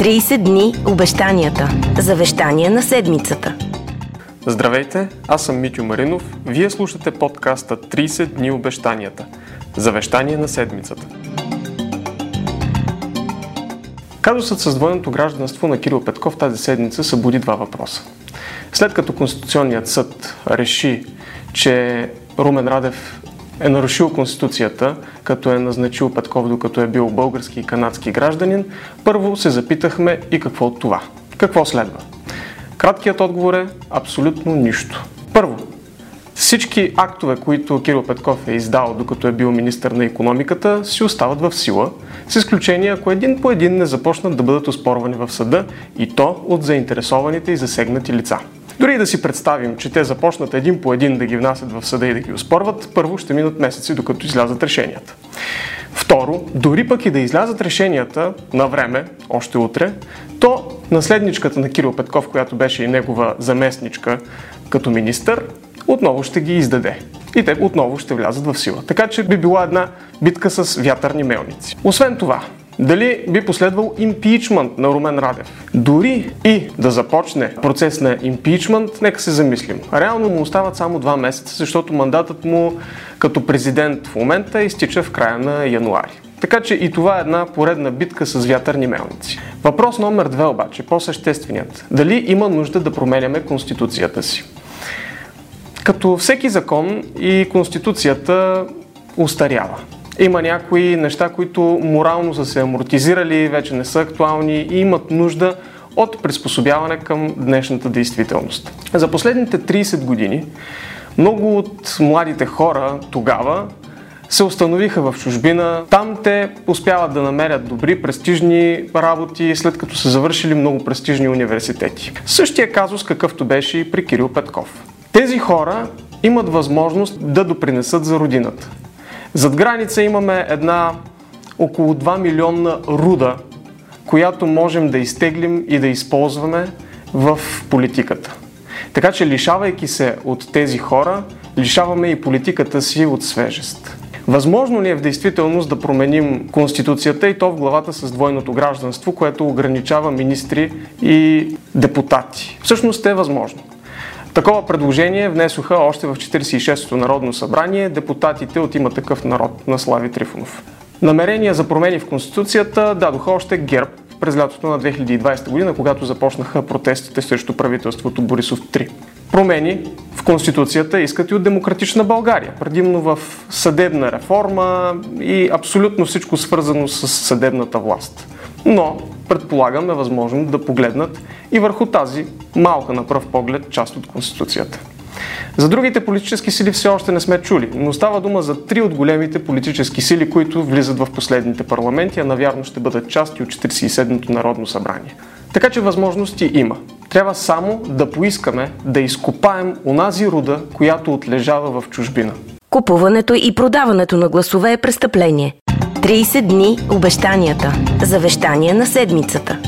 30 дни обещанията. Завещание на седмицата. Здравейте, аз съм Митю Маринов. Вие слушате подкаста 30 дни обещанията. Завещание на седмицата. Казусът с двойното гражданство на Кирил Петков тази седмица събуди два въпроса. След като Конституционният съд реши, че Румен Радев е нарушил Конституцията, като е назначил Петков, докато е бил български и канадски гражданин, първо се запитахме и какво от това. Какво следва? Краткият отговор е абсолютно нищо. Първо, всички актове, които Кирил Петков е издал, докато е бил министър на економиката, си остават в сила, с изключение ако един по един не започнат да бъдат оспорвани в съда и то от заинтересованите и засегнати лица. Дори да си представим, че те започнат един по един да ги внасят в съда и да ги оспорват, първо ще минат месеци, докато излязат решенията. Второ, дори пък и да излязат решенията на време, още утре, то наследничката на Кирил Петков, която беше и негова заместничка като министър, отново ще ги издаде. И те отново ще влязат в сила. Така че би била една битка с вятърни мелници. Освен това, дали би последвал импичмент на Румен Радев? Дори и да започне процес на импичмент, нека се замислим. Реално му остават само два месеца, защото мандатът му като президент в момента изтича в края на януари. Така че и това е една поредна битка с вятърни мелници. Въпрос номер две обаче, по-същественият. Дали има нужда да променяме Конституцията си? Като всеки закон и Конституцията устарява. Има някои неща, които морално са се амортизирали, вече не са актуални и имат нужда от приспособяване към днешната действителност. За последните 30 години много от младите хора тогава се установиха в чужбина. Там те успяват да намерят добри, престижни работи, след като са завършили много престижни университети. Същия казус какъвто беше и при Кирил Петков. Тези хора имат възможност да допринесат за родината. Зад граница имаме една около 2 милионна руда, която можем да изтеглим и да използваме в политиката. Така че лишавайки се от тези хора, лишаваме и политиката си от свежест. Възможно ли е в действителност да променим Конституцията и то в главата с двойното гражданство, което ограничава министри и депутати? Всъщност е възможно. Такова предложение внесоха още в 46-то Народно събрание депутатите от има такъв народ на Слави Трифонов. Намерения за промени в Конституцията дадоха още ГЕРБ през лятото на 2020 година, когато започнаха протестите срещу правителството Борисов 3. Промени в Конституцията искат и от демократична България, предимно в съдебна реформа и абсолютно всичко свързано с съдебната власт. Но предполагам е възможно да погледнат и върху тази малка на пръв поглед част от Конституцията. За другите политически сили все още не сме чули, но става дума за три от големите политически сили, които влизат в последните парламенти, а навярно ще бъдат части от 47-то Народно събрание. Така че възможности има. Трябва само да поискаме да изкопаем онази руда, която отлежава в чужбина. Купуването и продаването на гласове е престъпление. 30 дни обещанията. Завещание на седмицата.